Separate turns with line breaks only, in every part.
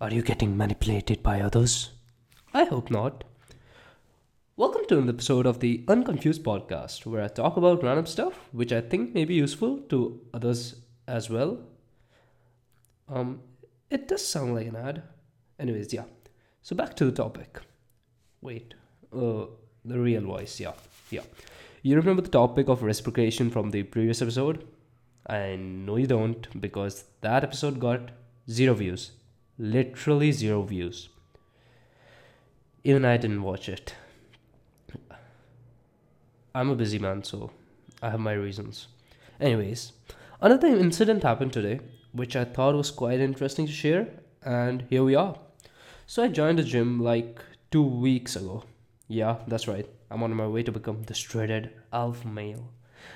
Are you getting manipulated by others? I hope not. Welcome to an episode of the Unconfused podcast, where I talk about random stuff which I think may be useful to others as well. Um, it does sound like an ad. Anyways, yeah. So back to the topic. Wait, uh, the real voice, yeah, yeah. You remember the topic of reciprocation from the previous episode? I know you don't because that episode got zero views. Literally zero views. Even I didn't watch it. I'm a busy man, so I have my reasons. Anyways, another incident happened today, which I thought was quite interesting to share, and here we are. So I joined the gym like two weeks ago. Yeah, that's right. I'm on my way to become the shredded alpha male.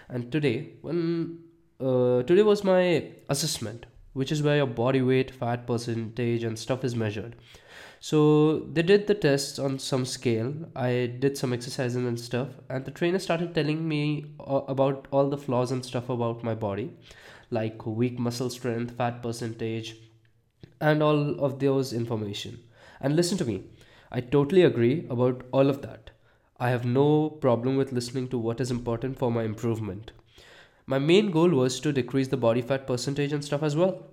And today, when uh, today was my assessment, which is where your body weight, fat percentage, and stuff is measured. So they did the tests on some scale. I did some exercises and stuff, and the trainer started telling me uh, about all the flaws and stuff about my body, like weak muscle strength, fat percentage, and all of those information. And listen to me, I totally agree about all of that. I have no problem with listening to what is important for my improvement. My main goal was to decrease the body fat percentage and stuff as well.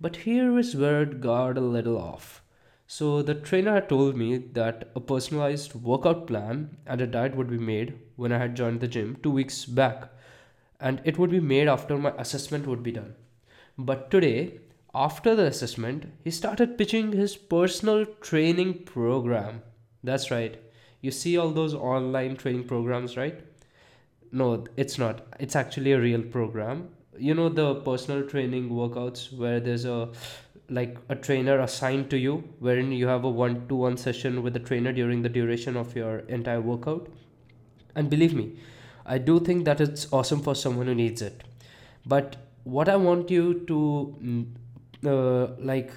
But here is where it got a little off. So the trainer had told me that a personalized workout plan and a diet would be made when I had joined the gym 2 weeks back and it would be made after my assessment would be done. But today, after the assessment, he started pitching his personal training program. That's right. You see all those online training programs, right? No, it's not. It's actually a real program. You know the personal training workouts where there's a like a trainer assigned to you wherein you have a one to one session with the trainer during the duration of your entire workout. And believe me, I do think that it's awesome for someone who needs it. But what I want you to mm, uh, like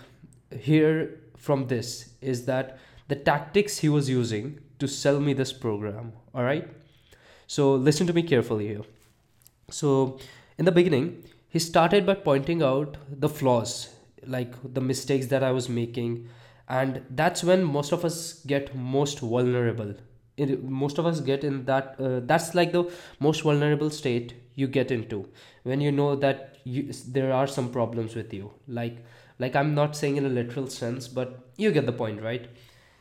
hear from this is that the tactics he was using to sell me this program all right so listen to me carefully here. So in the beginning he started by pointing out the flaws like the mistakes that i was making and that's when most of us get most vulnerable. It, most of us get in that uh, that's like the most vulnerable state you get into when you know that you, there are some problems with you. Like like i'm not saying in a literal sense but you get the point right?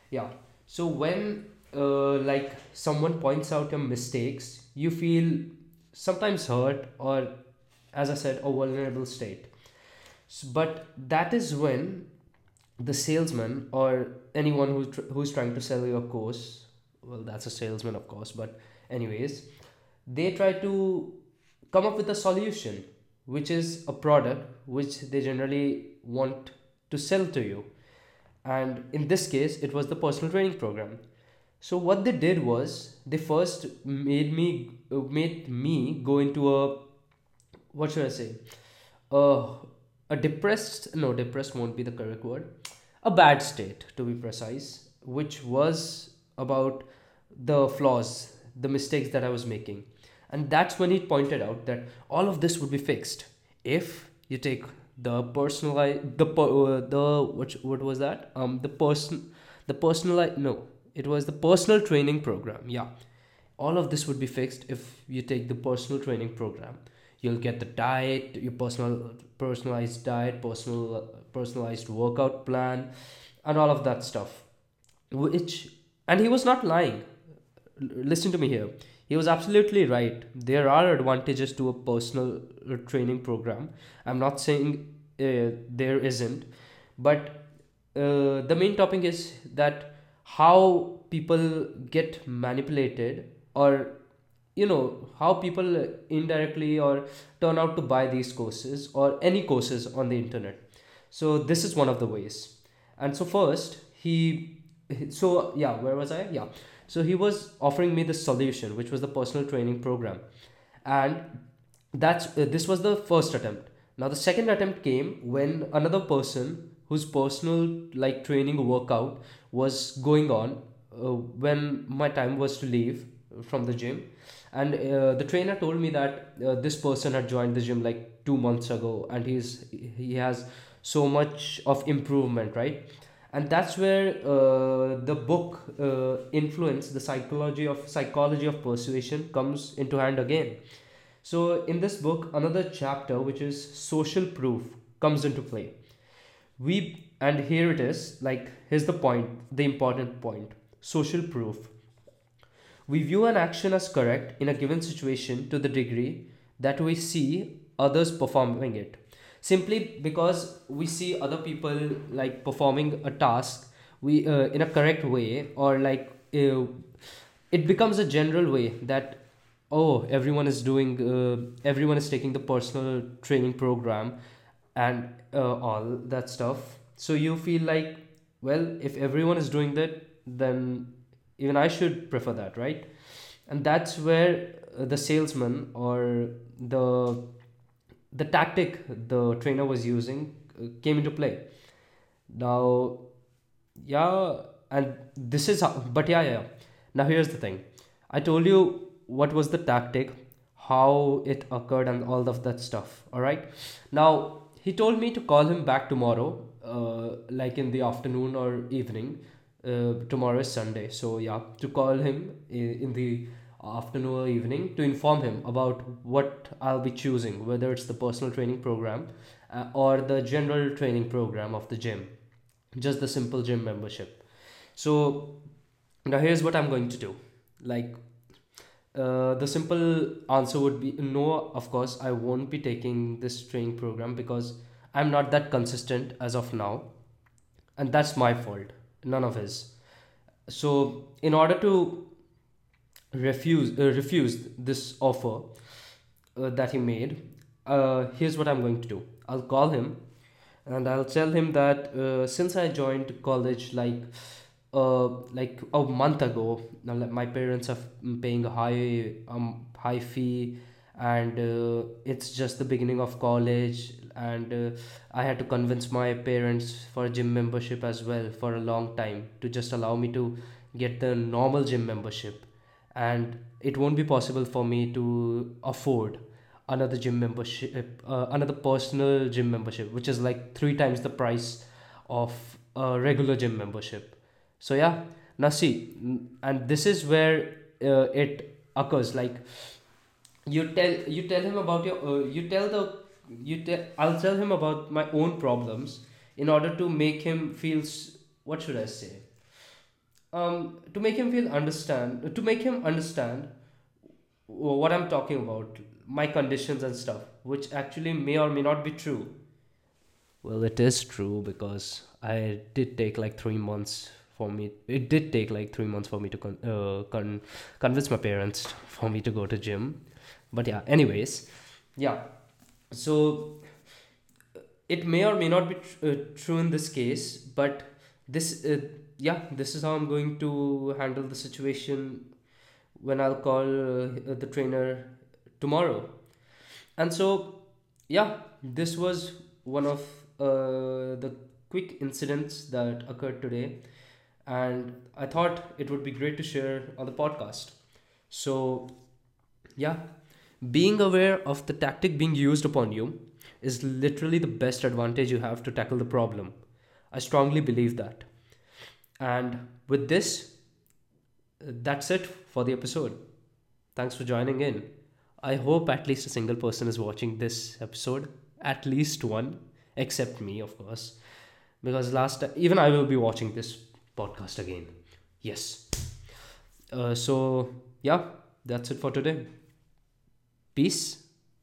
Yeah. So when uh, like someone points out your mistakes, you feel sometimes hurt or, as I said, a vulnerable state. So, but that is when the salesman or anyone who's, tr- who's trying to sell your course, well, that's a salesman, of course, but anyways, they try to come up with a solution, which is a product which they generally want to sell to you. And in this case, it was the personal training program so what they did was they first made me made me go into a what should I say? A depressed no depressed won't be the correct word. A bad state to be precise, which was about the flaws, the mistakes that I was making. And that's when he pointed out that all of this would be fixed if you take the personalized the uh, the what what was that um the person the personalized no it was the personal training program yeah. All of this would be fixed if you take the personal training program. You'll get the diet your personal personalized diet personal personalized workout plan and all of that stuff. Which and he was not lying. Listen to me here. He was absolutely right. There are advantages to a personal training program. I'm not saying uh, there isn't but uh, the main topic is that how people get manipulated or you know how people indirectly or turn out to buy these courses or any courses on the internet. So this is one of the ways. And so first he so yeah where was i? Yeah. So he was offering me the solution which was the personal training program. And that's uh, this was the first attempt. Now the second attempt came when another person whose personal like training workout was going on uh, when my time was to leave from the gym. And uh, the trainer told me that uh, this person had joined the gym like 2 months ago and he's he has so much of improvement right? And that's where uh, the book uh, influence the psychology of psychology of persuasion comes into hand again. So in this book another chapter which is social proof comes into play we and here it is like here's the point the important point social proof. We view an action as correct in a given situation to the degree that we see others performing it. Simply because we see other people like performing a task we uh, in a correct way or like uh, it becomes a general way that oh everyone is doing uh, everyone is taking the personal training program and uh, all that stuff. So you feel like well if everyone is doing that then even i should prefer that right? And that's where uh, the salesman or the the tactic the trainer was using uh, came into play. Now yeah and this is how, but yeah yeah now here's the thing. I told you what was the tactic how it occurred and all of that stuff all right? Now he told me to call him back tomorrow uh, like in the afternoon or evening uh, tomorrow is sunday so yeah to call him in, the afternoon or evening to inform him about what I'll be choosing, whether it's the personal training program uh, or the general training program of the gym, just the simple gym membership. So now here's what I'm going to do. Like uh, the simple answer would be no, of course, I won't be taking this training program because I'm not that consistent as of now. And that's my fault, none of his. So, in order to refuse uh, refused this offer uh, that he made uh, here's what i'm going to do i'll call him and i'll tell him that uh, since i joined college like uh, like a month ago now my parents are paying a high um high fee and uh, it's just the beginning of college and uh, i had to convince my parents for gym membership as well for a long time to just allow me to get the normal gym membership. And it won't be possible for me to afford another gym membership uh, another personal gym membership which is like three times the price of a regular gym membership so yeah. Now see and this is where uh, it occurs. Like you tell you tell him about your uh, you tell the you tell i'll tell him about my own problems in order to make him feel what should i say? Um, to make him feel understand to make him understand what i'm talking about my conditions and stuff which actually may or may not be true. Well it is true because i did take like three months for me it did take like three months for me to con- uh, con- convince my parents for me to go to gym but yeah anyways yeah so it may or may not be tr- uh, true in this case but this uh, yeah, this is how I'm going to handle the situation when I'll call uh, the trainer tomorrow. And so, yeah, this was one of uh, the quick incidents that occurred today. And I thought it would be great to share on the podcast. So, yeah, being aware of the tactic being used upon you is literally the best advantage you have to tackle the problem. I strongly believe that. And with this, that's it for the episode. Thanks for joining in. I hope at least a single person is watching this episode, at least one, except me, of course, because last even I will be watching this podcast again. Yes. Uh, so yeah, that's it for today. Peace